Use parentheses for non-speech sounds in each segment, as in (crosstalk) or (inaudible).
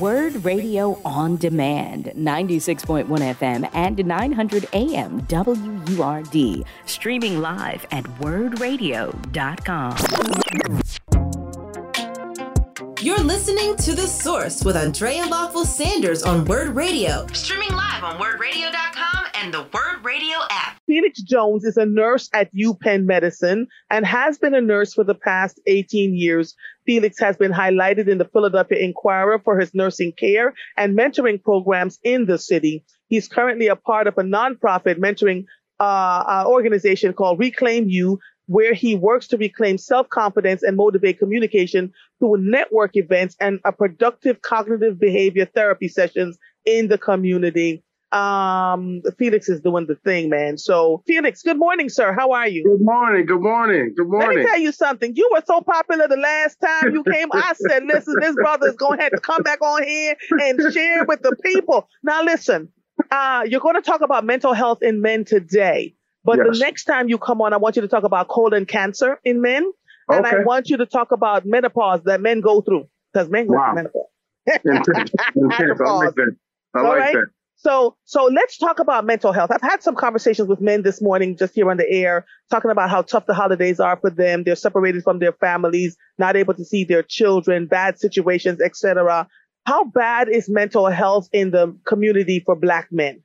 Word Radio on Demand, 96.1 FM and 900 AM WURD. Streaming live at wurdradio.com. You're listening to The Source with Andrea Lawful Sanders on Word Radio. Streaming live on wurdradio.com and the Word Radio app. Felix Jones is a nurse at UPenn Medicine and has been a nurse for the past 18 years. Felix has been highlighted in the Philadelphia Inquirer for his nursing care and mentoring programs in the city. He's currently a part of a nonprofit mentoring uh, uh, organization called Re-Claim You, where he works to reclaim self-confidence and motivate communication through network events and a productive cognitive behavior therapy sessions in the community. Um, Felix is doing the thing, man. So, Felix, good morning, sir. How are you? Good morning. Good morning. Good morning. Let me tell you something. You were so popular the last time you came. I (laughs) said, listen, this brother is going to have to come back on here and share with the people. Now, listen, uh, you're going to talk about mental health in men today. But yes. the next time you come on, I want you to talk about colon cancer in men. And okay. I want you to talk about menopause that men go through because men go wow. through menopause. (laughs) menopause. I like that. I like right? that. So, so let's talk about mental health. I've had some conversations with men this morning, just here on the air, talking about how tough the holidays are for them. They're separated from their families, not able to see their children, bad situations, etc. How bad is mental health in the community for Black men?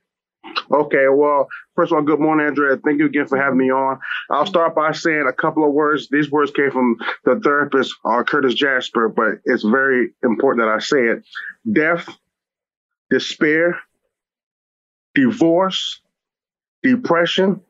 Okay, well, first of all, good morning, Andrea. Thank you again for having me on. I'll start by saying a couple of words. These words came from the therapist, uh, Curtis Jasper, but it's very important that I say it. Death, despair, divorce, depression,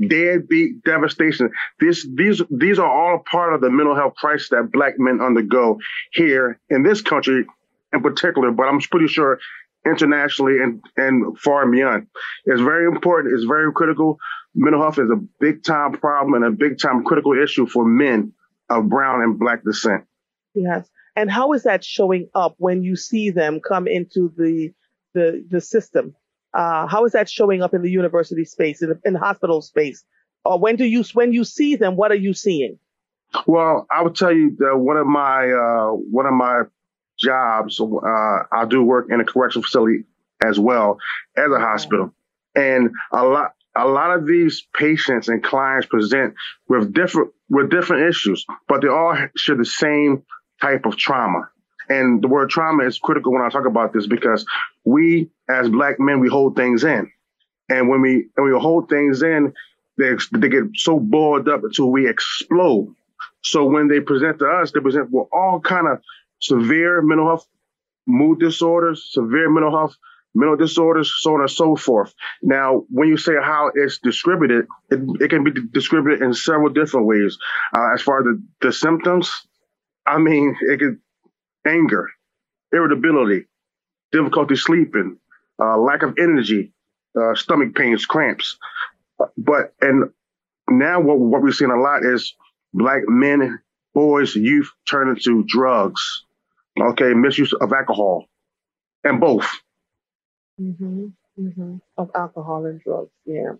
deadbeat, devastation. This, these, these are all part of the mental health crisis that black men undergo here in this country in particular, but I'm pretty sure internationally and, and far and beyond. It's very important. It's very critical. Mental health is a big time problem and a big time critical issue for men of brown and black descent. Yes. And how is that showing up when you see them come into the the the system? Uh, how is that showing up in the university space, in in hospital space? Or when do you when you see them, what are you seeing? Well, I would tell you that one of my uh, one of my jobs. Uh, I do work in a correctional facility as well as a hospital, and a lot a lot of these patients and clients present with different with different issues, but they all share the same type of trauma. And the word trauma is critical when I talk about this because we, as black men, we hold things in, and when we when we hold things in, they they get so boiled up until we explode. So when they present to us, they present with all kind of severe mental health mood disorders, severe mental health mental disorders, so on and so forth. Now, when you say how it's distributed, it, it can be distributed in several different ways. Uh, as far as the, the symptoms, I mean, it can anger, irritability, difficulty sleeping, uh, lack of energy, uh, stomach pains, cramps. But and now what what we're seeing a lot is black men, boys, youth turning to drugs, okay, misuse of alcohol, and both. Mm-hmm. Mm-hmm. Of alcohol and drugs, yeah.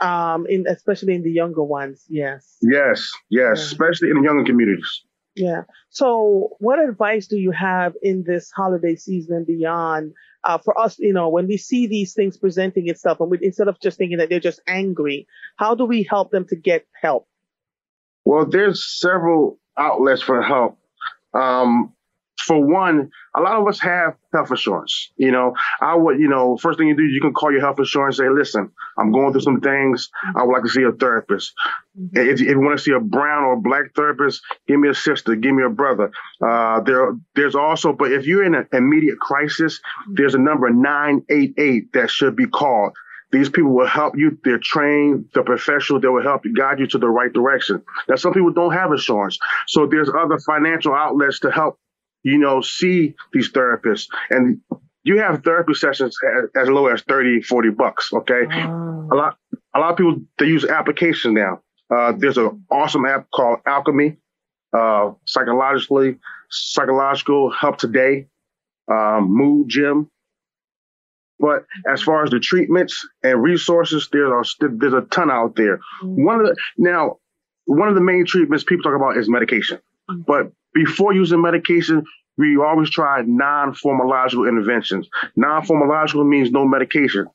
Um, in especially in the younger ones, yes. Yes, yes, yeah. especially in the younger communities. Yeah. So, what advice do you have in this holiday season and beyond uh, for us? You know, when we see these things presenting itself, and we, instead of just thinking that they're just angry, how do we help them to get help? Well, there's several outlets for help. Um, for one, a lot of us have health insurance. You know, I would, you know, first thing you do, you can call your health insurance and say, listen, I'm going through some things. I would like to see a therapist. Mm-hmm. If, if, you want to see a brown or black therapist, give me a sister, give me a brother. Uh, there, there's also, but if you're in an immediate crisis, mm-hmm. there's a number 988 that should be called. These people will help you. They're trained, they're professional. They will help you guide you to the right direction. Now, some people don't have insurance. So there's other financial outlets to help you know, see these therapists and you have therapy sessions as, low as 30, 40 bucks. Okay. Oh. A lot, a lot of people, they use applications now. Uh, there's an awesome app called Alchemy, uh, psychologically, psychological help today, um, mood gym. But as far as the treatments and resources, there's a, there's a ton out there. Mm-hmm. One of the, now, one of the main treatments people talk about is medication. Mm-hmm. But before using medication, we always try non-pharmacological interventions. Non-pharmacological means no medication.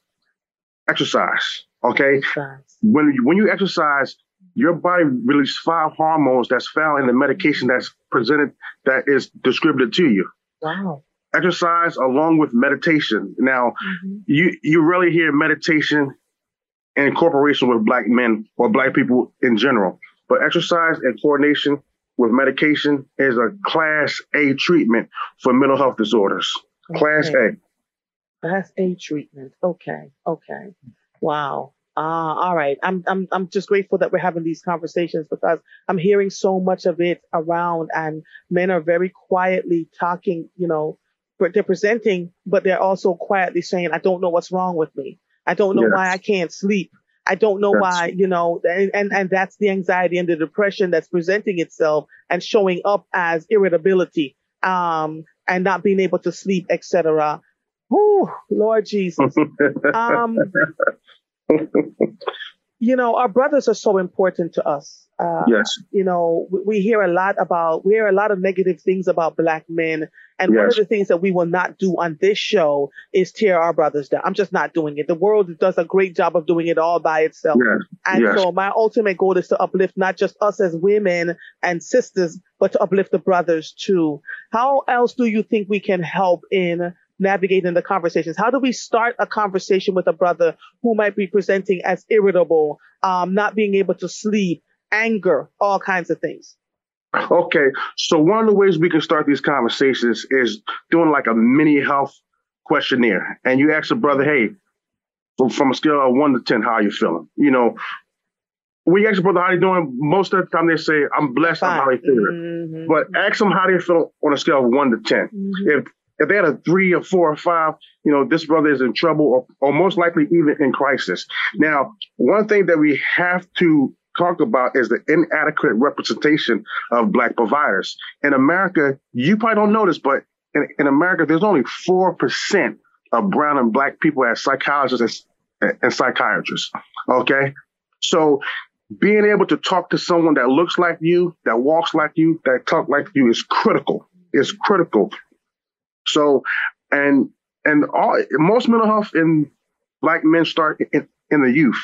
Exercise. Okay. Exercise. When you, when you exercise, your body releases five hormones that's found in the medication that's presented that is distributed to you. Wow. Exercise along with meditation. Now, Mhm. you you rarely hear meditation in corporation with black men or black people in general, but exercise and coordination with medication is a class A treatment for mental health disorders. Class A. That's a treatment. Okay. Okay. Wow. Ah, all right. I'm I'm I'm just grateful that we're having these conversations because I'm hearing so much of it around and men are very quietly talking, you know, but they're presenting, but they're also quietly saying, I don't know what's wrong with me. I don't know Yes. why I can't sleep. I don't know Yes. why, you know, and, and and that's the anxiety and the depression that's presenting itself and showing up as irritability, um, and not being able to sleep, etc. Whew, Lord Jesus. (laughs) Um, you know, our brothers are so important to us. Uh, yes. you know, we, hear a lot about, we hear a lot of negative things about black men. And one of the things that we will not do on this show is tear our brothers down. I'm just not doing it. The world does a great job of doing it all by itself. Yes. And Yes. so my ultimate goal is to uplift not just us as women and sisters, but to uplift the brothers too. How else do you think we can help in navigating the conversations? How do we start a conversation with a brother who might be presenting as irritable, um, not being able to sleep, anger, all kinds of things? Okay, so one of the ways we can start these conversations is doing like a mini health questionnaire, and you ask a brother, "Hey, from, from a scale of one to ten, how are you feeling?" You know, when you ask a brother how you doing, most of the time they say, "I'm blessed." I'm how they feeling. Mhm. But ask them how they feel on a scale of one to ten. Mhm. If if they had a three or four or five, you know, this brother is in trouble or, or most likely even in crisis. Now, one thing that we have to talk about is the inadequate representation of black providers. In America, you probably don't know this, but in, in America, there's only 4% of brown and black people as psychologists and, and psychiatrists. Okay. So being able to talk to someone that looks like you, that walks like you, that talk like you is critical. It's critical. So, and and all most mental health in black men start in, in the youth,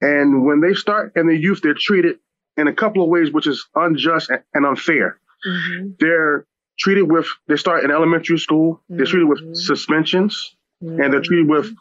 and when they start in the youth, they're treated in a couple of ways, which is unjust and, unfair. Mhm. They're treated with they start in elementary school. They're treated with suspensions, and they're treated with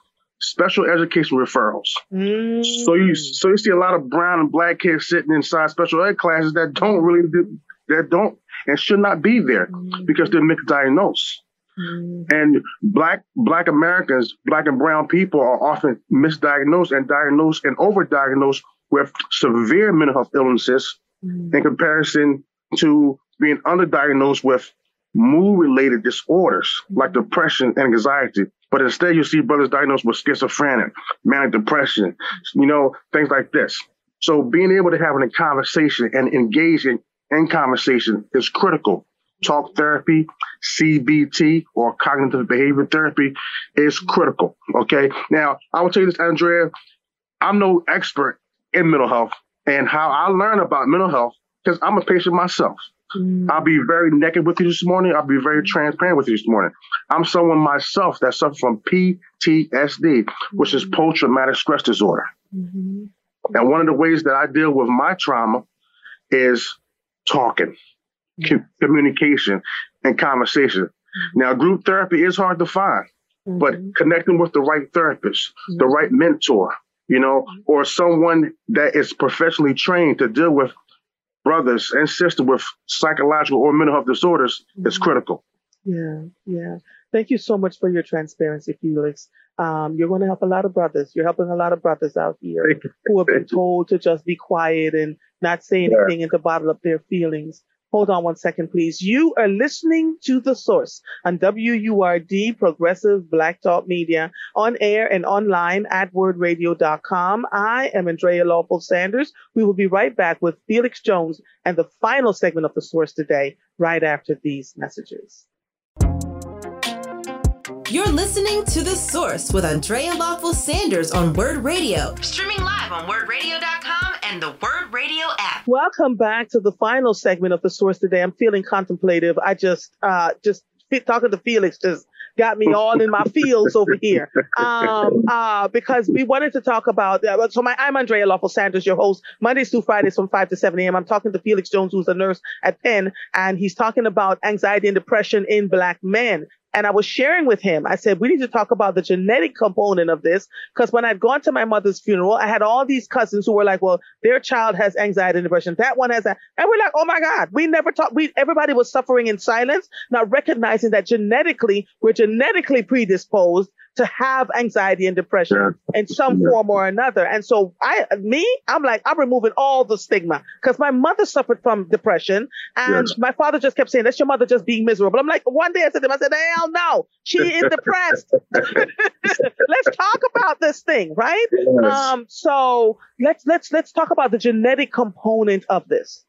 special education referrals. Mhm. So you so you see a lot of brown and black kids sitting inside special ed classes that don't really do, that don't and should not be there because they're misdiagnosed. Mhm. And black black Americans, black and brown people are often misdiagnosed and diagnosed and overdiagnosed with severe mental health illnesses Mhm. in comparison to being underdiagnosed with mood related disorders like depression and anxiety. But instead, you see brothers diagnosed with schizophrenic, manic depression, you know, things like this. So being able to have a conversation and engage in, in conversation is critical. Talk therapy, CBT, or cognitive behavior therapy is critical. Okay. Now, I will tell you this, Andrea, I'm no expert in mental health and how I learn about mental health because I'm a patient myself. Mhm. I'll be very naked with you this morning. I'll be very transparent with you this morning. I'm someone myself that suffers from PTSD, which is post traumatic stress disorder. Mhm. And one of the ways that I deal with my trauma is talking, co- communication, and conversation. Now, group therapy is hard to find, but Mhm. connecting with the right therapist, the right mentor, you know, or someone that is professionally trained to deal with brothers and sisters with psychological or mental health disorders is critical. Yeah, yeah. Thank you so much for your transparency, Felix. Um, you're going to help a lot of brothers. You're helping a lot of brothers out here who have been told to just be quiet and not say Yeah. anything and to bottle up their feelings. Hold on one second, please. You are listening to The Source on WURD Progressive Black Talk Media on air and online at wurdradio.com. I am Andrea Lawful Sanders. We will be right back with Felix Jones and the final segment of The Source today, right after these messages. You're listening to The Source with Andrea Lawful Sanders on Word Radio. Streaming live on wurdradio.com and the Word Radio app. Welcome back to the final segment of the source today. I'm feeling contemplative. I just, uh, just talking to Felix just got me all in my feels over here. Um, (laughs) uh, because we wanted to talk about, uh, so my, I'm Andrea Lawful Sanders, your host, Mondays through Fridays from 5 to 7 a.m. I'm talking to Felix Jones, who's a nurse at Penn, and he's talking about anxiety and depression in black men. And I was sharing with him, I said, we need to talk about the genetic component of this. Cause when I'd gone to my mother's funeral, I had all these cousins who were like, well, their child has anxiety and depression. That one has that. And we're like, oh my God, we never talked. We, everybody was suffering in silence, not recognizing that genetically, we're genetically predisposed to have anxiety and depression yeah. in some yeah. form or another. And so I, me, I'm like, I'm removing all the stigma because my mother suffered from depression and yes. my father just kept saying, that's your mother just being miserable. I'm like, one day I said to him, I said, hell no, she is (laughs) depressed. (laughs) let's talk about this thing, right? Yes. Um, so let's, let's, let's talk about the genetic component of this.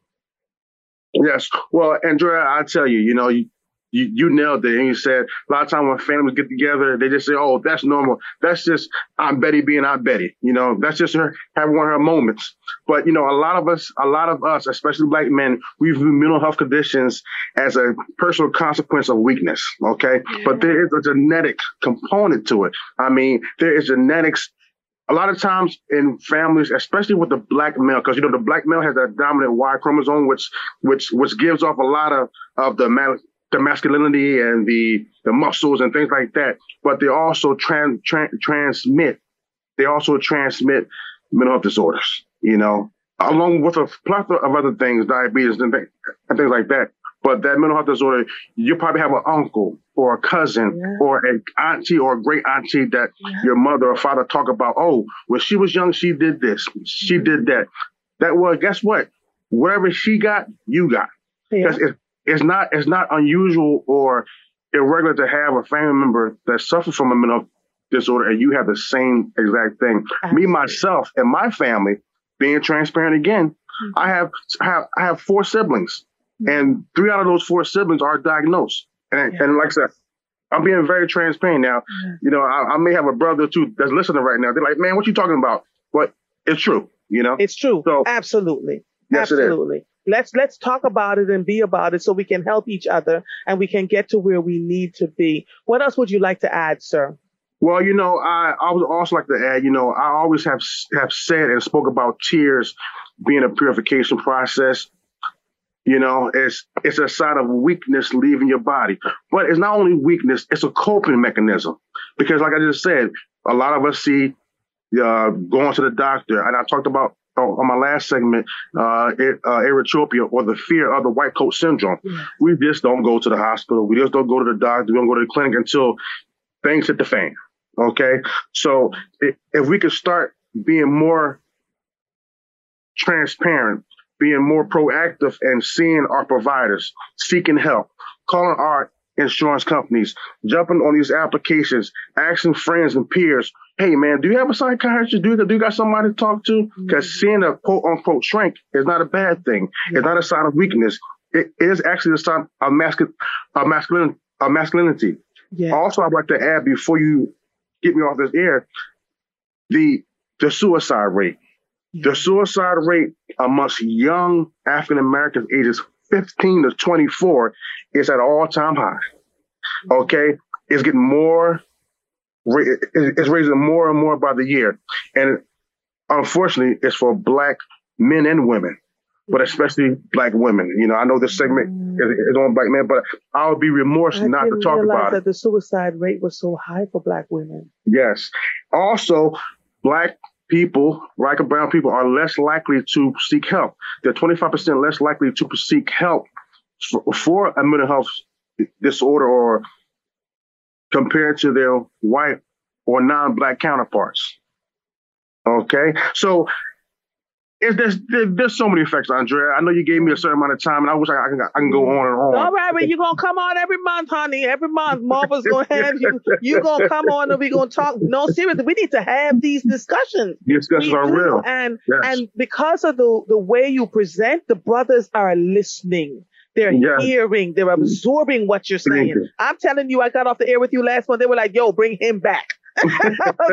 Yes. Well, Andrea, I tell you, you know, you, you, you nailed it. And you said a lot of times when families get together, they just say, "Oh, that's normal. That's just Aunt Betty being Aunt Betty." You know, that's just her having one of her moments. But you know, a lot of us, a lot of us, especially black men, we view mental health conditions as a personal consequence of weakness. Okay, yeah. but there is a genetic component to it. I mean, there is genetics a lot of times in families, especially with the black male, because you know the black male has that dominant Y chromosome, which which which gives off a lot of of the the masculinity and the the muscles and things like that. But they also trans, trans transmit. They also transmit mental health disorders. You know, along with a plethora of other things, diabetes and, th- and things like that. But that mental health disorder, you probably have an uncle or a cousin yeah. or an auntie or a great auntie that yeah. your mother or father talk about. Oh, when she was young, she did this, she mm-hmm. did that. That well, guess what? Whatever she got, you got. Because yeah it's not it's not unusual or irregular to have a family member that suffers from a mental disorder and you have the same exact thing. Absolutely. Me myself and my family, being transparent again, mm-hmm. I have have I have four siblings, mm-hmm. and three out of those four siblings are diagnosed. And, yeah. and like I said, I'm being very transparent now. Mm-hmm. You know, I, I, may have a brother too that's listening right now. They're like, "Man, what you talking about?" But it's true. You know, it's true. So absolutely, yes, absolutely let's let's talk about it and be about it so we can help each other and we can get to where we need to be. What else would you like to add, sir? Well, you know, I, I would also like to add, you know, I always have have said and spoke about tears being a purification process. You know, it's it's a sign of weakness leaving your body, but it's not only weakness; it's a coping mechanism. Because, like I just said, a lot of us see uh, going to the doctor, and I talked about on my last segment, uh, uh, erythropia or the fear of the white coat syndrome. Yeah. We just don't go to the hospital. We just don't go to the doctor. We don't go to the clinic until things hit the fan. Okay. So if, if we could start being more transparent, being more proactive and seeing our providers, seeking help, calling our insurance companies, jumping on these applications, asking friends and peers, hey man, do you have a psychiatrist? Do you, do you got somebody to talk to? Because mm-hmm. seeing a quote unquote shrink is not a bad thing. Mm-hmm. It's not a sign of weakness. It is actually a sign of, masculine, of, masculine, of masculinity. Yeah. Also, I'd like to add before you get me off this air, the the suicide rate. Yeah. The suicide rate amongst young African Americans ages 15 to 24 is at all time high. Mm-hmm. Okay. It's getting more it's raising more and more by the year. And unfortunately, it's for black men and women, but especially black women. You know, I know this segment mm. is, is, on black men, but I would be remorse I not to talk about that it. The suicide rate was so high for black women. Yes. Also, black people, black and brown people, are less likely to seek help. They're 25% less likely to seek help for, for a mental health disorder or compared to their white or non-black counterparts. Okay, so is there's, there's so many effects, Andrea. I know you gave me a certain amount of time, and I wish I, I, can, I can go on and on. All right, but you're gonna come on every month, honey. Every month, Marva's gonna have you. You're gonna come on, and we're gonna talk. No, seriously, we need to have these discussions. Discussions are real, and yes. and because of the the way you present, the brothers are listening. They're hearing, they're absorbing what you're saying. I'm telling you, I got off the air with you last one. They were like, yo, bring him back.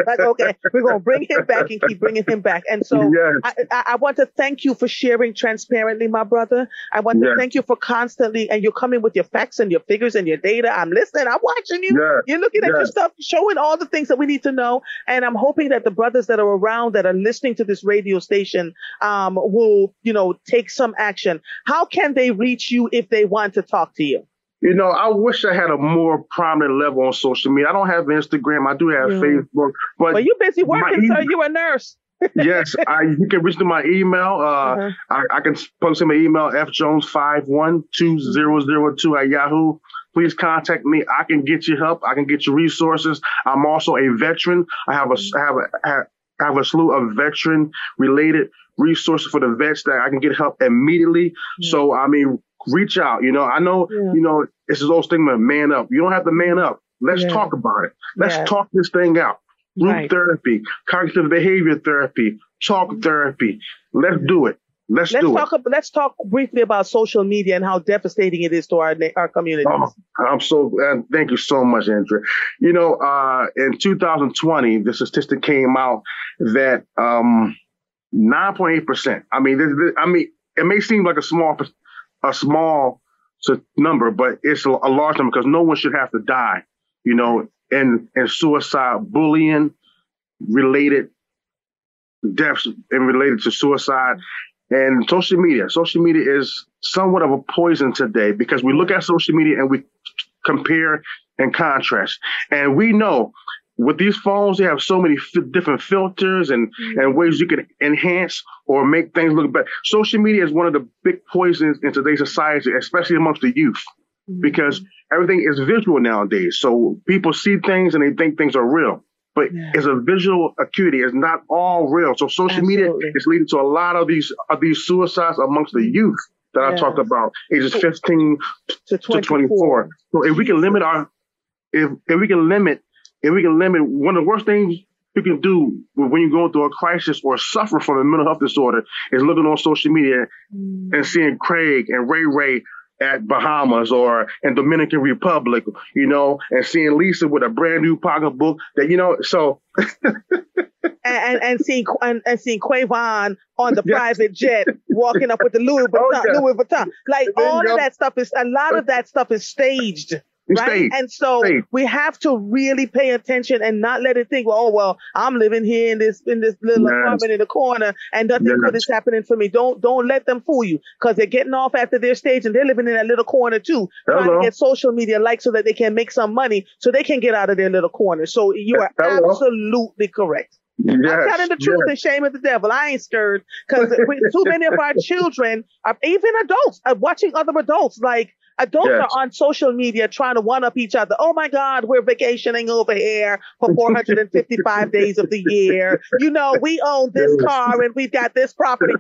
Like, okay, we're going to bring him back and keep bringing him back. And so yes. I, I, want to thank you for sharing transparently, my brother. I want to thank you for constantly, and you're coming with your facts and your figures and your data. I'm listening. I'm watching you. Yes. You're looking at your stuff, showing all the things that we need to know. And I'm hoping that the brothers that are around that are listening to this radio station um, will, you know, take some action. How can they reach you if they want to talk to you? You know, I wish I had a more prominent level on social media. I don't have Instagram. I do have yeah. Facebook, but well, you busy working, sir. You're a nurse. (laughs) yes, I, you can reach to my email. Uh, uh-huh. I, I, can post in my email fjones51200 at Yahoo. Please contact me. I can get you help. I can get you resources. I'm also a veteran. I have a I have a have, have a slew of veteran related resources for the vets that I can get help immediately. So I mean, reach out. You know, I know, yeah. you know, it's this old stigma, man up. You don't have to man up. Let's yeah. talk about it. Let's yeah. talk this thing out. Group right. therapy, cognitive behavior therapy, talk therapy. Let's do it. Let's, let's do talk, it. Let's talk briefly about social media and how devastating it is to our our community. Oh, I'm so uh, thank you so much, Andrea. You know, uh, in 2020, the statistic came out that um, 9.8 percent. I mean, this, this, I mean, it may seem like a small a small number, but it's a, large number because no one should have to die, you know, and and suicide, bullying related deaths and related to suicide and social media. Social media is somewhat of a poison today because we look at social media and we compare and contrast. And we know with these phones, they have so many f- different filters and, mm-hmm. and ways you can enhance or make things look better. Social media is one of the big poisons in today's society, especially amongst the youth, mm-hmm. because everything is visual nowadays. So people see things and they think things are real, but yeah. it's a visual acuity. It's not all real. So social Absolutely. media is leading to a lot of these of these suicides amongst the youth that I talked about, ages 15 to 24. to 24. So if we can limit our if if we can limit if we can limit one of the worst things you can do when you're going through a crisis or suffer from a mental health disorder is looking on social media mm. and seeing Craig and Ray Ray at Bahamas or in Dominican Republic, you know, and seeing Lisa with a brand new pocketbook that, you know, so. and, and, and seeing and, and seeing Quavon on the (laughs) private jet walking up with the Louis Vuitton, oh, yeah. Louis Vuitton, like all of that stuff is a lot of that stuff is staged right? And so we have to really pay attention and not let it think, well, oh well, I'm living here in this in this little yes. apartment in the corner and nothing yes. good is happening for me. Don't don't let them fool you because they're getting off after their stage and they're living in that little corner too, Hello. trying to get social media likes so that they can make some money so they can get out of their little corner. So you are Hello. absolutely correct. Yes, I'm telling the truth yes. and shame of the devil. I ain't scared because too many of our (laughs) children, are, even adults, are watching other adults like Uh, Adults yes. are on social media trying to one up each other. Oh my God, we're vacationing over here for 455 days of the year. You know, we own this car and we've got this property.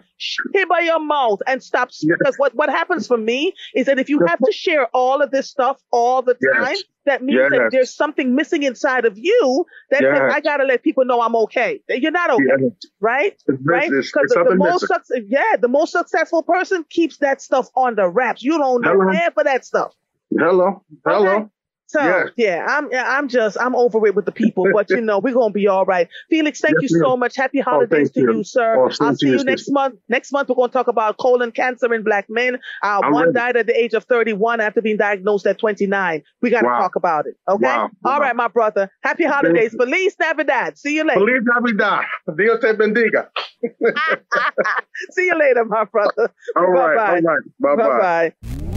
Hit by your mouth and stop. Yes. Because what, what happens for me is that if you have to share all of this stuff all the time, yes. That means yes. that there's something missing inside of you that yes. says, I gotta let people know I'm okay. You're not okay, yes. right? It's right? Because the, the, most su- yeah, the most successful person keeps that stuff on the wraps. You don't know of that stuff. Hello, hello. Okay? So yes. yeah, I'm I'm just I'm over it with the people, but you know we're gonna be all right. Felix, thank yes, you so much. Happy oh, holidays oh, to you, you sir. Oh, I'll see you next month. Next month we're gonna talk about colon cancer in black men. Uh, one ready. died at the age of 31 after being diagnosed at 29. We gotta wow. talk about it. Okay. Wow. All wow. right, my brother. Happy holidays. Feliz Navidad. See you later. Feliz Navidad. Dios te bendiga. (laughs) see you later, my brother. All right. Bye-bye. All right. Bye bye. Bye bye.